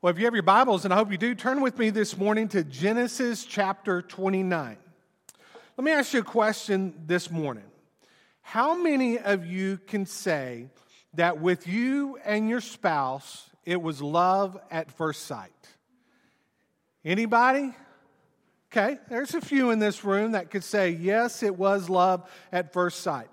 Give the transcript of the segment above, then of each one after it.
Well, if you have your Bibles, and I hope you do, turn with me this morning to Genesis chapter 29. Let me ask you a question this morning. How many of you can say that with you and your spouse, it was love at first sight? Anybody? Okay, there's a few in this room that could say, yes, it was love at first sight.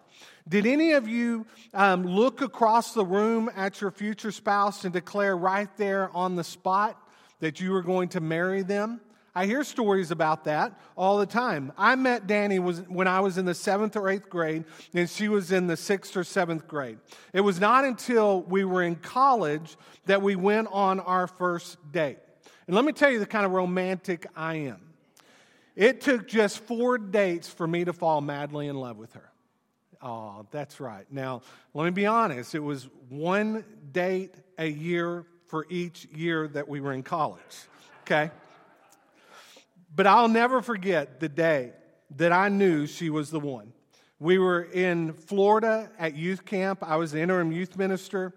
Did any of you um, look across the room at your future spouse and declare right there on the spot that you were going to marry them? I hear stories about that all the time. I met Danny was, when I was in the seventh or eighth grade, and she was in the sixth or seventh grade. It was not until we were in college that we went on our first date. And let me tell you the kind of romantic I am. It took just four dates for me to fall madly in love with her. Oh, that's right. Now, let me be honest. It was one date a year for each year that we were in college. Okay? But I'll never forget the day that I knew she was the one. We were in Florida at youth camp. I was the interim youth minister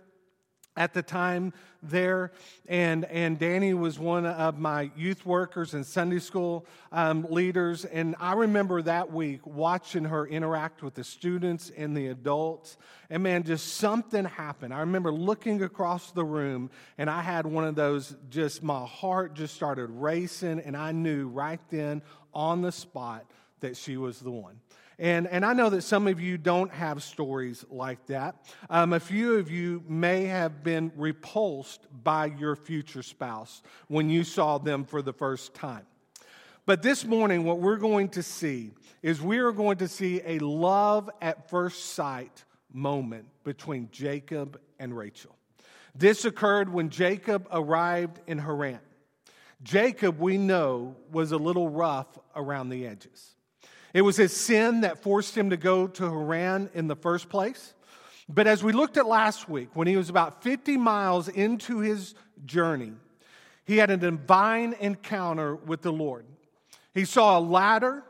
at the time there, and, and Danny was one of my youth workers and Sunday school um, leaders. And I remember that week watching her interact with the students and the adults. And man, just something happened. I remember looking across the room, and I had one of those just, my heart just started racing, and I knew right then on the spot that she was the one. And, and I know that some of you don't have stories like that. Um, a few of you may have been repulsed by your future spouse when you saw them for the first time. But this morning, what we're going to see is we are going to see a love at first sight moment between Jacob and Rachel. This occurred when Jacob arrived in Haran. Jacob, we know, was a little rough around the edges. It was his sin that forced him to go to Haran in the first place. But as we looked at last week, when he was about 50 miles into his journey, he had a divine encounter with the Lord. He saw a ladder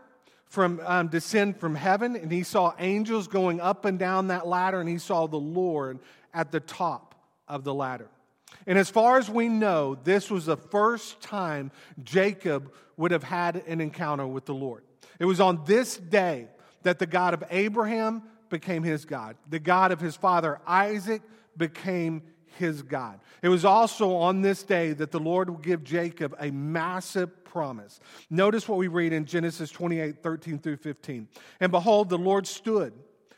from um, descend from heaven, and he saw angels going up and down that ladder, and he saw the Lord at the top of the ladder. And as far as we know, this was the first time Jacob would have had an encounter with the Lord. It was on this day that the God of Abraham became his God. The God of his father Isaac became his God. It was also on this day that the Lord would give Jacob a massive promise. Notice what we read in Genesis 28 13 through 15. And behold, the Lord stood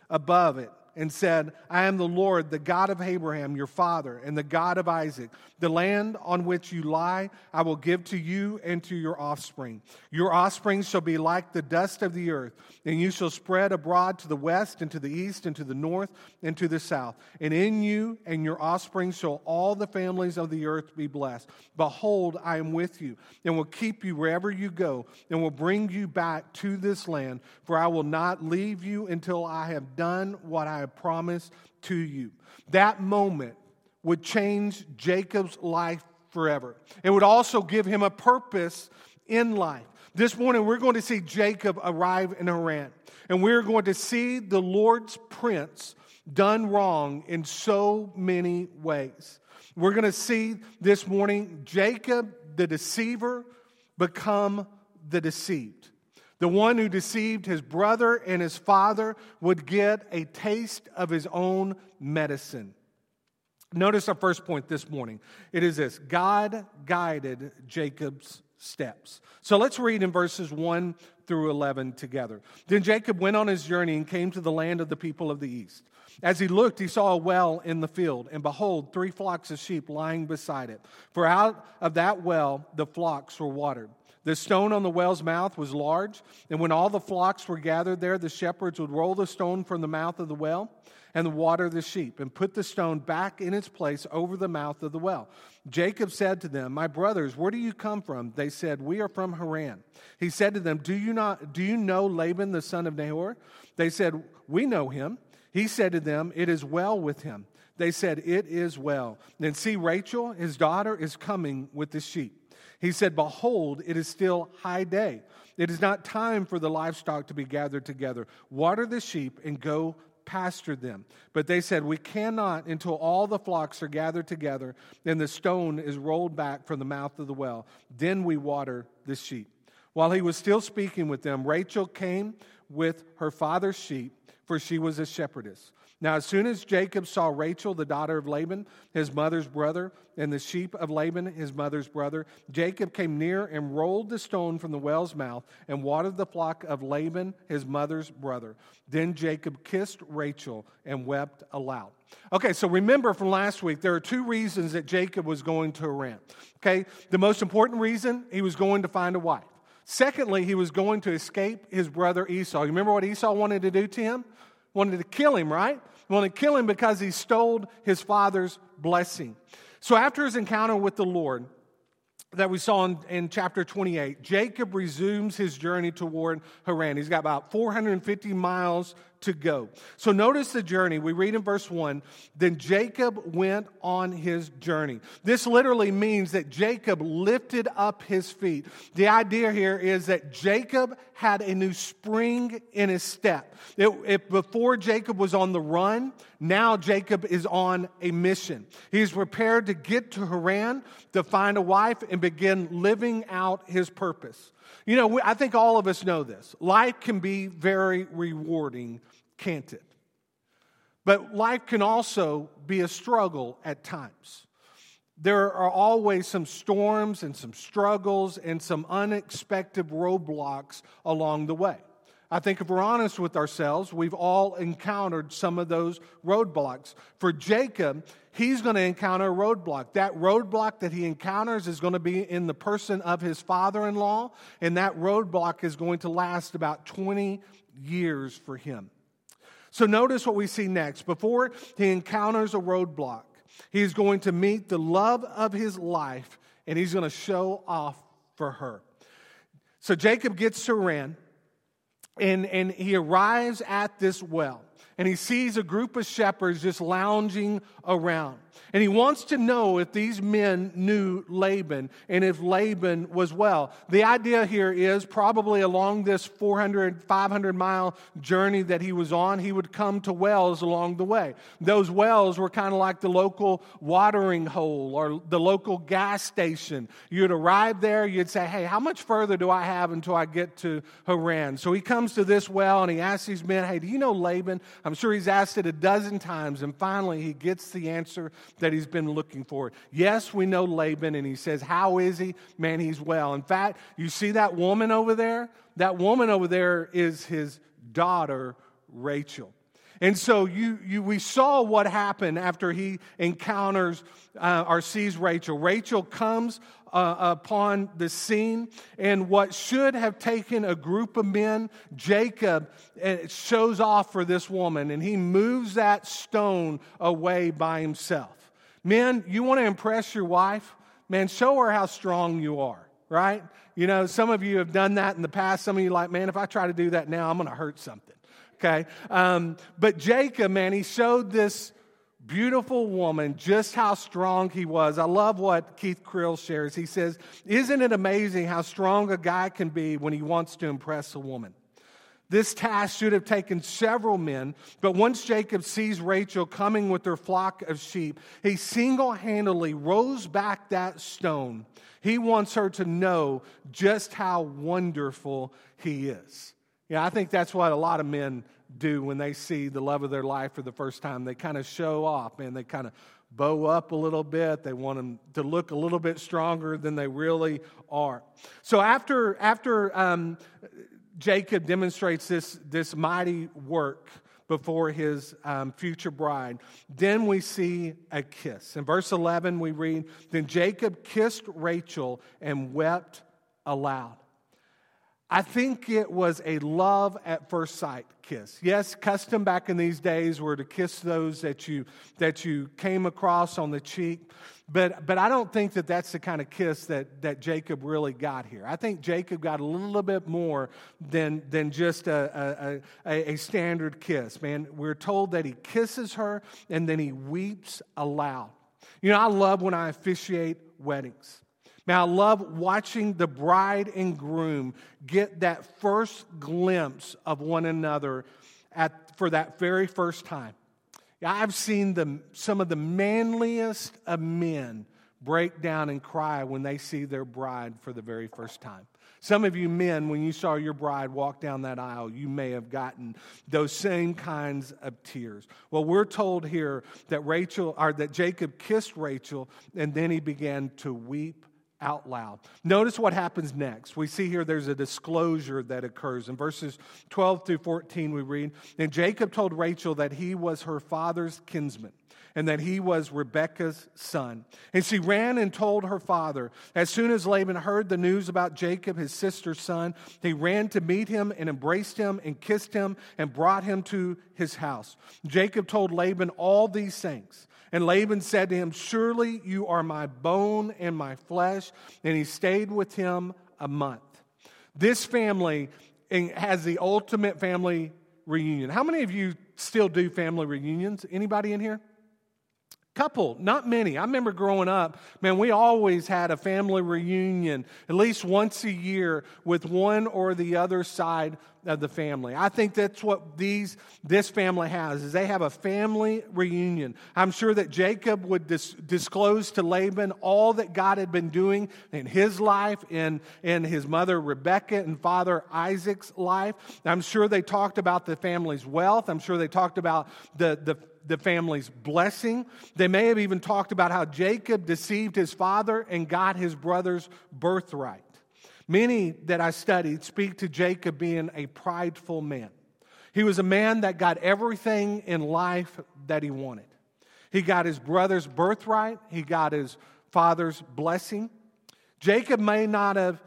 above it and said, I am the Lord, the God of Abraham, your father, and the God of Isaac. The land on which you lie, I will give to you and to your offspring. Your offspring shall be like the dust of the earth, and you shall spread abroad to the west, and to the east, and to the north, and to the south. And in you and your offspring shall all the families of the earth be blessed. Behold, I am with you, and will keep you wherever you go, and will bring you back to this land, for I will not leave you until I have done what I have promised to you. That moment would change Jacob's life forever. It would also give him a purpose in life. This morning, we're going to see Jacob arrive in Haran, and we're going to see the Lord's prince done wrong in so many ways. We're going to see this morning Jacob, the deceiver, become the deceived. The one who deceived his brother and his father would get a taste of his own medicine. Notice our first point this morning. It is this God guided Jacob's steps. So let's read in verses 1 through 11 together. Then Jacob went on his journey and came to the land of the people of the east. As he looked, he saw a well in the field, and behold, three flocks of sheep lying beside it. For out of that well the flocks were watered. The stone on the well's mouth was large, and when all the flocks were gathered there, the shepherds would roll the stone from the mouth of the well and water the sheep, and put the stone back in its place over the mouth of the well. Jacob said to them, My brothers, where do you come from? They said, We are from Haran. He said to them, Do you not do you know Laban the son of Nahor? They said, We know him. He said to them, It is well with him. They said, It is well. Then see, Rachel, his daughter, is coming with the sheep. He said, Behold, it is still high day. It is not time for the livestock to be gathered together. Water the sheep and go pasture them. But they said, We cannot until all the flocks are gathered together and the stone is rolled back from the mouth of the well. Then we water the sheep. While he was still speaking with them, Rachel came with her father's sheep, for she was a shepherdess. Now, as soon as Jacob saw Rachel, the daughter of Laban, his mother's brother, and the sheep of Laban, his mother's brother, Jacob came near and rolled the stone from the well's mouth and watered the flock of Laban, his mother's brother. Then Jacob kissed Rachel and wept aloud. Okay, so remember from last week, there are two reasons that Jacob was going to Haran. Okay, the most important reason, he was going to find a wife. Secondly, he was going to escape his brother Esau. You remember what Esau wanted to do to him? Wanted to kill him, right? Wanted to kill him because he stole his father's blessing. So after his encounter with the Lord, that we saw in, in, chapter 28, Jacob resumes his journey toward Haran. He's got about 450 miles to go. So notice the journey. We read in verse 1 Then Jacob went on his journey. This literally means that Jacob lifted up his feet. The idea here is that Jacob had a new spring in his step. It, it, before Jacob was on the run, now Jacob is on a mission. He's prepared to get to Haran to find a wife and begin living out his purpose. You know, I think all of us know this. Life can be very rewarding, can't it? But life can also be a struggle at times. There are always some storms and some struggles and some unexpected roadblocks along the way. I think if we're honest with ourselves, we've all encountered some of those roadblocks. For Jacob, he's going to encounter a roadblock. That roadblock that he encounters is going to be in the person of his father in law, and that roadblock is going to last about 20 years for him. So notice what we see next. Before he encounters a roadblock, he's going to meet the love of his life, and he's going to show off for her. So Jacob gets to Haran and, and he arrives at this well and he sees a group of shepherds just lounging around. And he wants to know if these men knew Laban and if Laban was well. The idea here is probably along this 400, 500 mile journey that he was on, he would come to wells along the way. Those wells were kind of like the local watering hole or the local gas station. You'd arrive there, you'd say, Hey, how much further do I have until I get to Haran? So he comes to this well and he asks these men, Hey, do you know Laban? I'm sure he's asked it a dozen times, and finally he gets the answer that he's been looking for. Yes, we know Laban, and he says, How is he? Man, he's well. In fact, you see that woman over there? That woman over there is his daughter, Rachel. And so you, you, we saw what happened after he encounters uh, or sees Rachel. Rachel comes uh, upon the scene, and what should have taken a group of men, Jacob uh, shows off for this woman, and he moves that stone away by himself. Men, you want to impress your wife? Man, show her how strong you are, right? You know, some of you have done that in the past. Some of you like, man, if I try to do that now, I'm going to hurt something okay? Um, but Jacob, man, he showed this beautiful woman just how strong he was. I love what Keith Krell shares. He says, Isn't it amazing how strong a guy can be when he wants to impress a woman? This task should have taken several men, but once Jacob sees Rachel coming with her flock of sheep, he single handedly rolls back that stone. He wants her to know just how wonderful he is. Yeah, I think that's what a lot of men do when they see the love of their life for the first time. They kind of show off, and they kind of bow up a little bit. They want them to look a little bit stronger than they really are. So after after um, Jacob demonstrates this this mighty work before his um, future bride, then we see a kiss. In verse eleven, we read, "Then Jacob kissed Rachel and wept aloud." I think it was a love at first sight kiss. Yes, custom back in these days were to kiss those that you that you came across on the cheek, but but I don't think that that's the kind of kiss that that Jacob really got here. I think Jacob got a little bit more than than just a a, a, a standard kiss. Man, we're told that he kisses her and then he weeps aloud. You know, I love when I officiate weddings. Now, I love watching the bride and groom get that first glimpse of one another at, for that very first time. I've seen the, some of the manliest of men break down and cry when they see their bride for the very first time. Some of you men, when you saw your bride walk down that aisle, you may have gotten those same kinds of tears. Well, we're told here that Rachel or that Jacob kissed Rachel and then he began to weep out loud. Notice what happens next. We see here there's a disclosure that occurs. In verses 12 through 14, we read, And Jacob told Rachel that he was her father's kinsman and that he was Rebekah's son. And she ran and told her father. As soon as Laban heard the news about Jacob, his sister's son, he ran to meet him and embraced him and kissed him and brought him to his house. Jacob told Laban all these things. And Laban said to him, Surely you are my bone and my flesh. And he stayed with him a month. This family has the ultimate family reunion. How many of you still do family reunions? Anybody in here? Couple, not many. I remember growing up, man, we always had a family reunion at least once a year with one or the other side of the family. I think that's what these this family has is they have a family reunion. I'm sure that Jacob would dis- disclose to Laban all that God had been doing in his life in in his mother Rebecca and father Isaac's life. I'm sure they talked about the family's wealth. I'm sure they talked about the the the family's blessing. They may have even talked about how Jacob deceived his father and got his brother's birthright. Many that I studied speak to Jacob being a prideful man. He was a man that got everything in life that he wanted. He got his brother's birthright, he got his father's blessing. Jacob may not have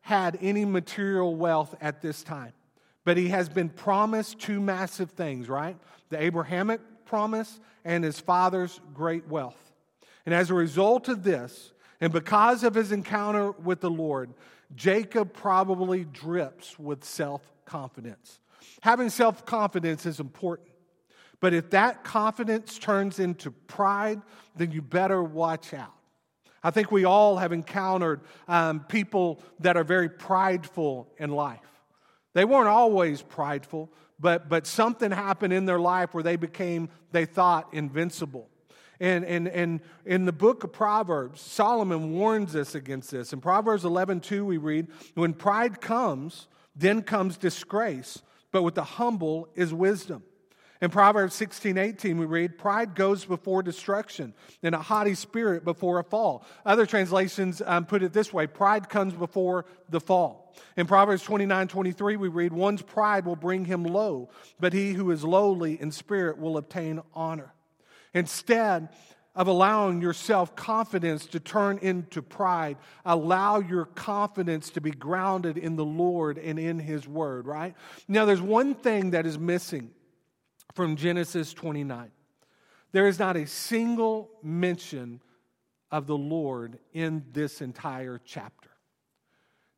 had any material wealth at this time, but he has been promised two massive things, right? The Abrahamic promise and his father's great wealth. And as a result of this, and because of his encounter with the Lord, Jacob probably drips with self confidence. Having self confidence is important. But if that confidence turns into pride, then you better watch out. I think we all have encountered um, people that are very prideful in life. They weren't always prideful, but, but something happened in their life where they became, they thought, invincible. And, and, and in the book of Proverbs, Solomon warns us against this. In Proverbs 11, 2, we read, When pride comes, then comes disgrace, but with the humble is wisdom. In Proverbs 16, 18, we read, Pride goes before destruction, and a haughty spirit before a fall. Other translations um, put it this way Pride comes before the fall. In Proverbs 29 23, we read, One's pride will bring him low, but he who is lowly in spirit will obtain honor. Instead of allowing your self confidence to turn into pride, allow your confidence to be grounded in the Lord and in his word, right? Now, there's one thing that is missing from Genesis 29. There is not a single mention of the Lord in this entire chapter.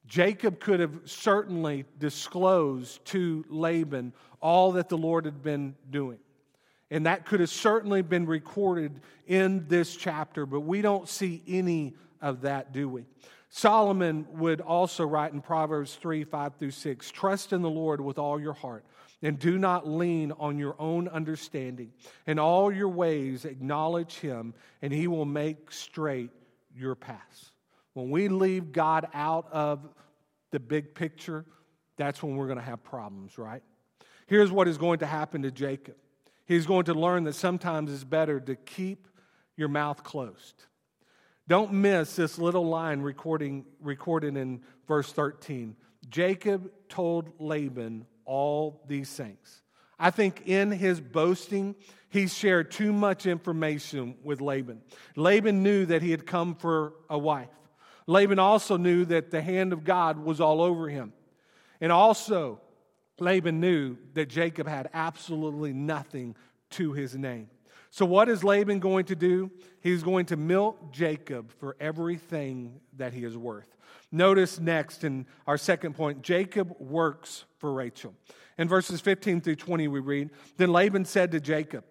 Jacob could have certainly disclosed to Laban all that the Lord had been doing. And that could have certainly been recorded in this chapter, but we don't see any of that, do we? Solomon would also write in Proverbs 3 5 through 6 Trust in the Lord with all your heart, and do not lean on your own understanding. In all your ways, acknowledge him, and he will make straight your paths. When we leave God out of the big picture, that's when we're going to have problems, right? Here's what is going to happen to Jacob he's going to learn that sometimes it's better to keep your mouth closed. Don't miss this little line recording, recorded in verse 13. Jacob told Laban all these things. I think in his boasting, he shared too much information with Laban. Laban knew that he had come for a wife. Laban also knew that the hand of God was all over him. And also, Laban knew that Jacob had absolutely nothing to his name. So, what is Laban going to do? He's going to milk Jacob for everything that he is worth. Notice next in our second point Jacob works for Rachel. In verses 15 through 20, we read Then Laban said to Jacob,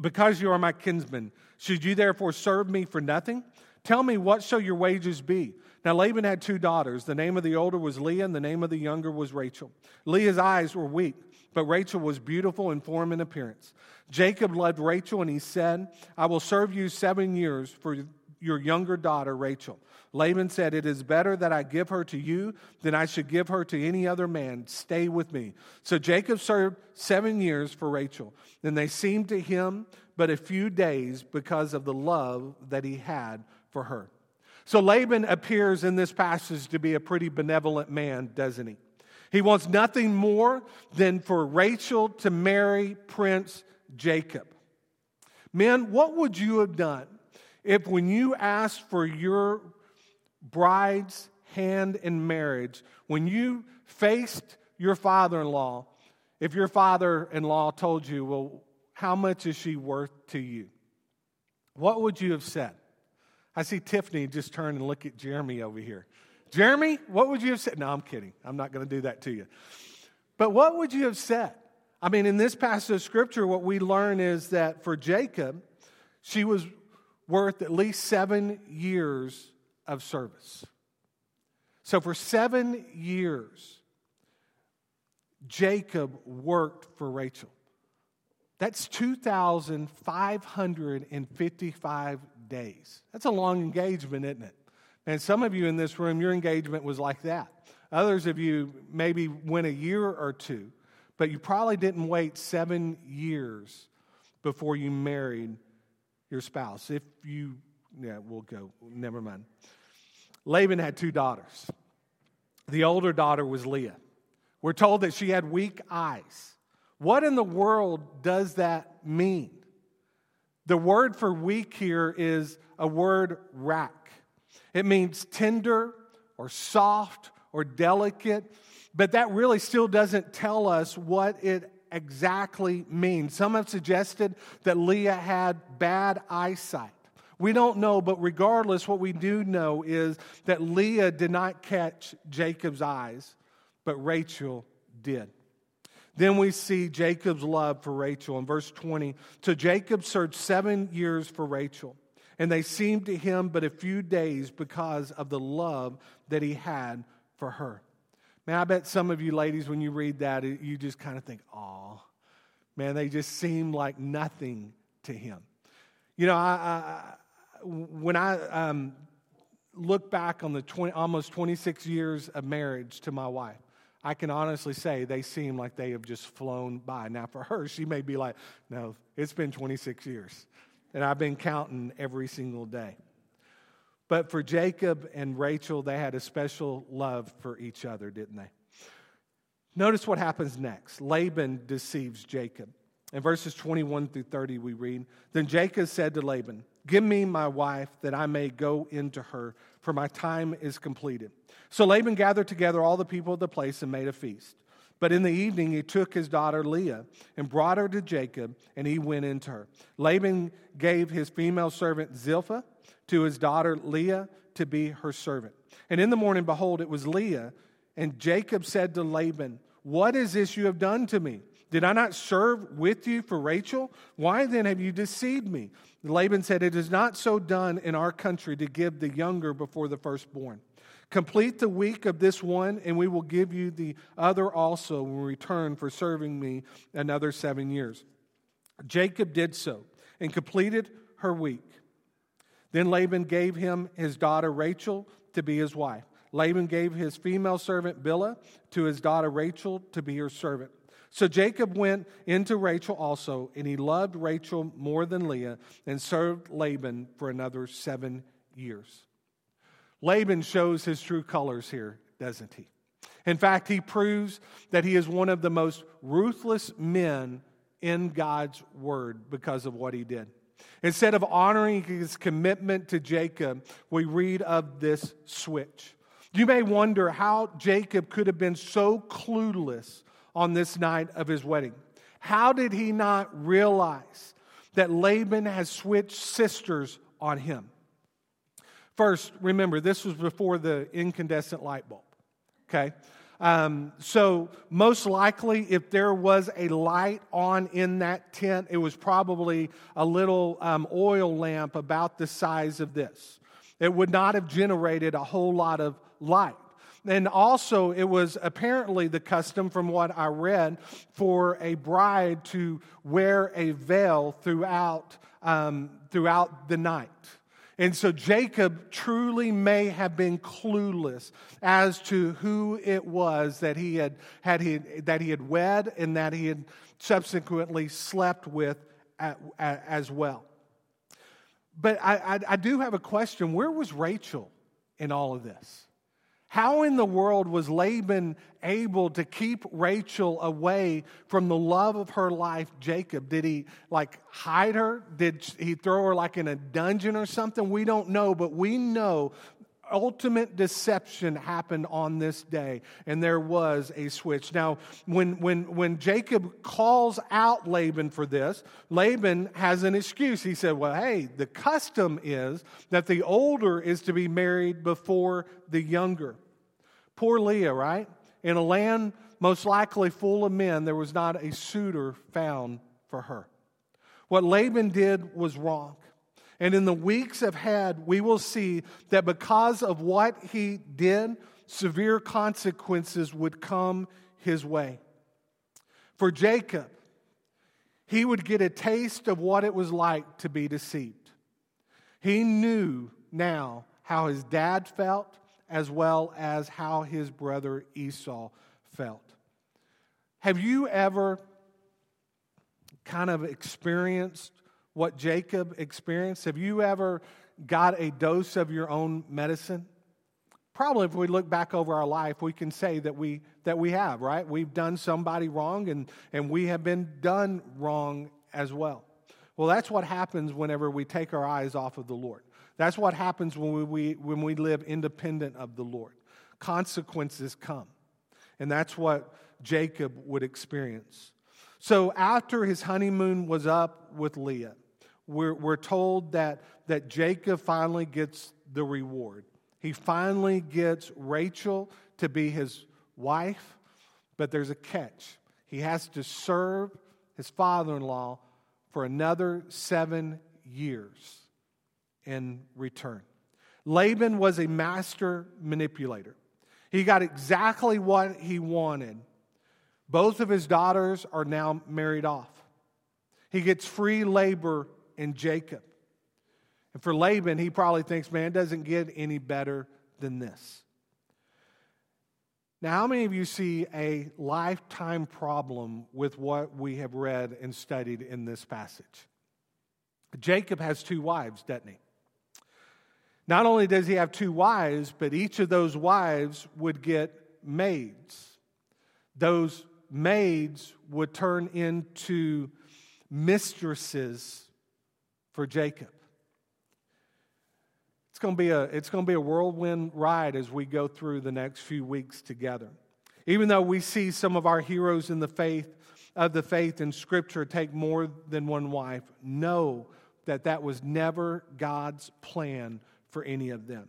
Because you are my kinsman, should you therefore serve me for nothing? Tell me, what shall your wages be? Now, Laban had two daughters. The name of the older was Leah, and the name of the younger was Rachel. Leah's eyes were weak, but Rachel was beautiful in form and appearance. Jacob loved Rachel, and he said, I will serve you seven years for your younger daughter, Rachel. Laban said, It is better that I give her to you than I should give her to any other man. Stay with me. So Jacob served seven years for Rachel. and they seemed to him but a few days because of the love that he had for her. So Laban appears in this passage to be a pretty benevolent man, doesn't he? He wants nothing more than for Rachel to marry Prince Jacob. Men, what would you have done if when you asked for your bride's hand in marriage, when you faced your father in law, if your father in law told you, Well, how much is she worth to you? What would you have said? I see Tiffany just turn and look at Jeremy over here. Jeremy, what would you have said? No, I'm kidding. I'm not going to do that to you. But what would you have said? I mean, in this passage of scripture, what we learn is that for Jacob, she was worth at least seven years of service. So for seven years, Jacob worked for Rachel. That's 2,555 days. That's a long engagement, isn't it? And some of you in this room, your engagement was like that. Others of you maybe went a year or two, but you probably didn't wait seven years before you married your spouse. If you, yeah, we'll go, never mind. Laban had two daughters. The older daughter was Leah. We're told that she had weak eyes. What in the world does that mean? The word for weak here is a word rak. It means tender or soft or delicate, but that really still doesn't tell us what it exactly means. Some have suggested that Leah had bad eyesight. We don't know, but regardless, what we do know is that Leah did not catch Jacob's eyes, but Rachel did. Then we see Jacob's love for Rachel in verse 20. So Jacob served seven years for Rachel and they seemed to him but a few days because of the love that he had for her. Man, I bet some of you ladies, when you read that, you just kind of think, "Oh, man, they just seem like nothing to him." You know, I, I when I um, look back on the 20, almost 26 years of marriage to my wife, I can honestly say they seem like they have just flown by. Now, for her, she may be like, no, it's been 26 years and I've been counting every single day. But for Jacob and Rachel, they had a special love for each other, didn't they? Notice what happens next. Laban deceives Jacob. In verses 21 through 30, we read Then Jacob said to Laban, Give me my wife that I may go into her, for my time is completed. So Laban gathered together all the people of the place and made a feast. But in the evening, he took his daughter Leah and brought her to Jacob, and he went into her. Laban gave his female servant Zilpah to his daughter Leah to be her servant. And in the morning, behold, it was Leah. And Jacob said to Laban, What is this you have done to me? Did I not serve with you for Rachel? Why then have you deceived me? Laban said, It is not so done in our country to give the younger before the firstborn. Complete the week of this one, and we will give you the other also in return for serving me another seven years. Jacob did so and completed her week. Then Laban gave him his daughter Rachel to be his wife. Laban gave his female servant Bilhah to his daughter Rachel to be her servant. So Jacob went into Rachel also, and he loved Rachel more than Leah and served Laban for another seven years. Laban shows his true colors here, doesn't he? In fact, he proves that he is one of the most ruthless men in God's word because of what he did. Instead of honoring his commitment to Jacob, we read of this switch. You may wonder how Jacob could have been so clueless on this night of his wedding. How did he not realize that Laban has switched sisters on him? First, remember, this was before the incandescent light bulb, okay? Um, so, most likely, if there was a light on in that tent, it was probably a little um, oil lamp about the size of this. It would not have generated a whole lot of light. And also, it was apparently the custom, from what I read, for a bride to wear a veil throughout, um, throughout the night. And so Jacob truly may have been clueless as to who it was that he had, had he, that he had wed and that he had subsequently slept with as well. But I, I, I do have a question. Where was Rachel in all of this? How in the world was Laban able to keep Rachel away from the love of her life, Jacob? Did he like hide her? Did he throw her like in a dungeon or something? We don't know, but we know ultimate deception happened on this day and there was a switch. Now when when when jacob calls out laban for this laban has an excuse. He said well hey the custom is that the older is to be married before the younger. Poor leah right? In a land most likely full of men there was not a suitor found for her. What laban did was wrong and in the weeks ahead, we will see that because of what he did, severe consequences would come his way. For Jacob, he would get a taste of what it was like to be deceived. He knew now how his dad felt as well as how his brother Esau felt. Have you ever kind of experienced what Jacob experienced? Have you ever got a dose of your own medicine? Probably if we look back over our life, we can say that we, that we have, right? We've done somebody wrong and, and we have been done wrong as well. Well, that's what happens whenever we take our eyes off of the Lord. That's what happens when we, we, when we live independent of the Lord. Consequences come. And that's what Jacob would experience. So after his honeymoon was up with Leah, we're, we're told that, that Jacob finally gets the reward. He finally gets Rachel to be his wife, but there's a catch. He has to serve his father in law for another seven years in return. Laban was a master manipulator. He got exactly what he wanted. Both of his daughters are now married off. He gets free labor and Jacob. And for Laban, he probably thinks, man, it doesn't get any better than this. Now, how many of you see a lifetime problem with what we have read and studied in this passage? Jacob has two wives, doesn't he? Not only does he have two wives, but each of those wives would get maids. Those maids would turn into mistresses for Jacob. It's going, to be a, it's going to be a whirlwind ride as we go through the next few weeks together. Even though we see some of our heroes in the faith of the faith in Scripture take more than one wife, know that that was never God's plan for any of them.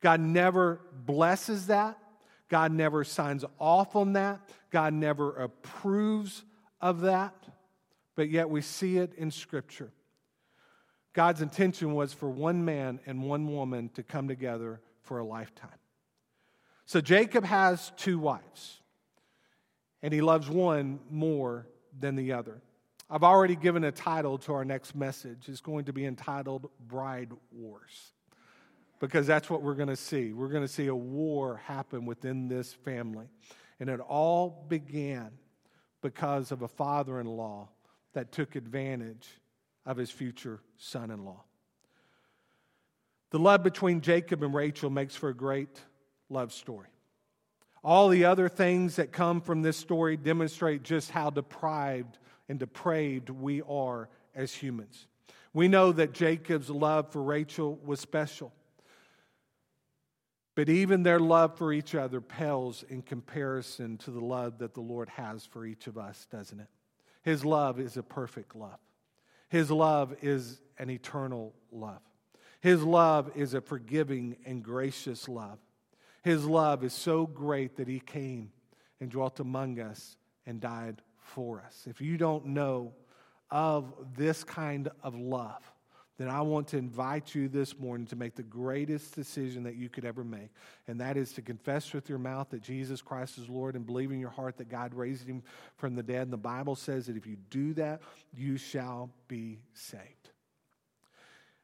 God never blesses that. God never signs off on that. God never approves of that. But yet we see it in Scripture. God's intention was for one man and one woman to come together for a lifetime. So Jacob has two wives, and he loves one more than the other. I've already given a title to our next message. It's going to be entitled Bride Wars, because that's what we're going to see. We're going to see a war happen within this family. And it all began because of a father in law that took advantage of his future son in law. The love between Jacob and Rachel makes for a great love story. All the other things that come from this story demonstrate just how deprived and depraved we are as humans. We know that Jacob's love for Rachel was special. But even their love for each other pales in comparison to the love that the Lord has for each of us, doesn't it? His love is a perfect love. His love is an eternal love. His love is a forgiving and gracious love. His love is so great that He came and dwelt among us and died for us. If you don't know of this kind of love, then I want to invite you this morning to make the greatest decision that you could ever make. And that is to confess with your mouth that Jesus Christ is Lord and believe in your heart that God raised him from the dead. And the Bible says that if you do that, you shall be saved.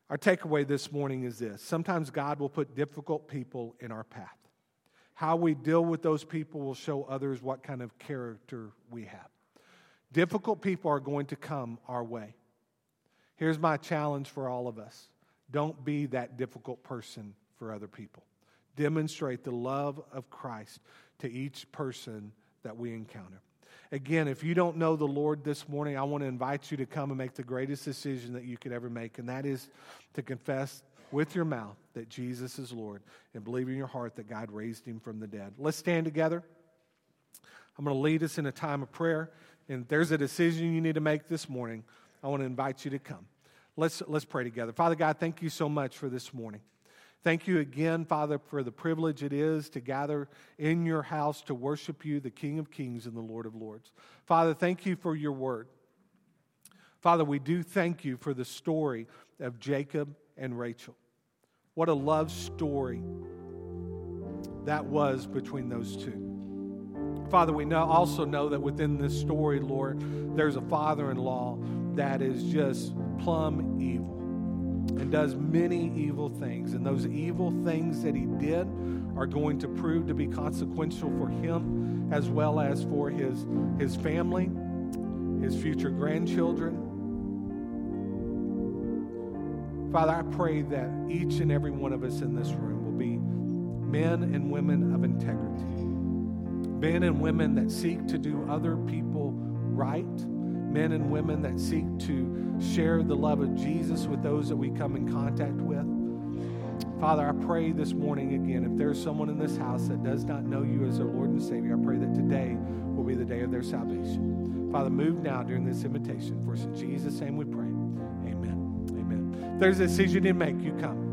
Our takeaway this morning is this sometimes God will put difficult people in our path. How we deal with those people will show others what kind of character we have. Difficult people are going to come our way. Here's my challenge for all of us don't be that difficult person for other people. Demonstrate the love of Christ to each person that we encounter. Again, if you don't know the Lord this morning, I want to invite you to come and make the greatest decision that you could ever make, and that is to confess with your mouth that Jesus is Lord and believe in your heart that God raised him from the dead. Let's stand together. I'm going to lead us in a time of prayer, and there's a decision you need to make this morning. I want to invite you to come. Let's, let's pray together. Father God, thank you so much for this morning. Thank you again, Father, for the privilege it is to gather in your house to worship you, the King of Kings and the Lord of Lords. Father, thank you for your word. Father, we do thank you for the story of Jacob and Rachel. What a love story that was between those two. Father, we know, also know that within this story, Lord, there's a father in law that is just plumb evil and does many evil things. And those evil things that he did are going to prove to be consequential for him as well as for his, his family, his future grandchildren. Father, I pray that each and every one of us in this room will be men and women of integrity, men and women that seek to do other people right men and women that seek to share the love of Jesus with those that we come in contact with. Father, I pray this morning again, if there's someone in this house that does not know you as their Lord and Savior, I pray that today will be the day of their salvation. Father, move now during this invitation. For in Jesus' name we pray. Amen. Amen. If there's a decision to make, you come.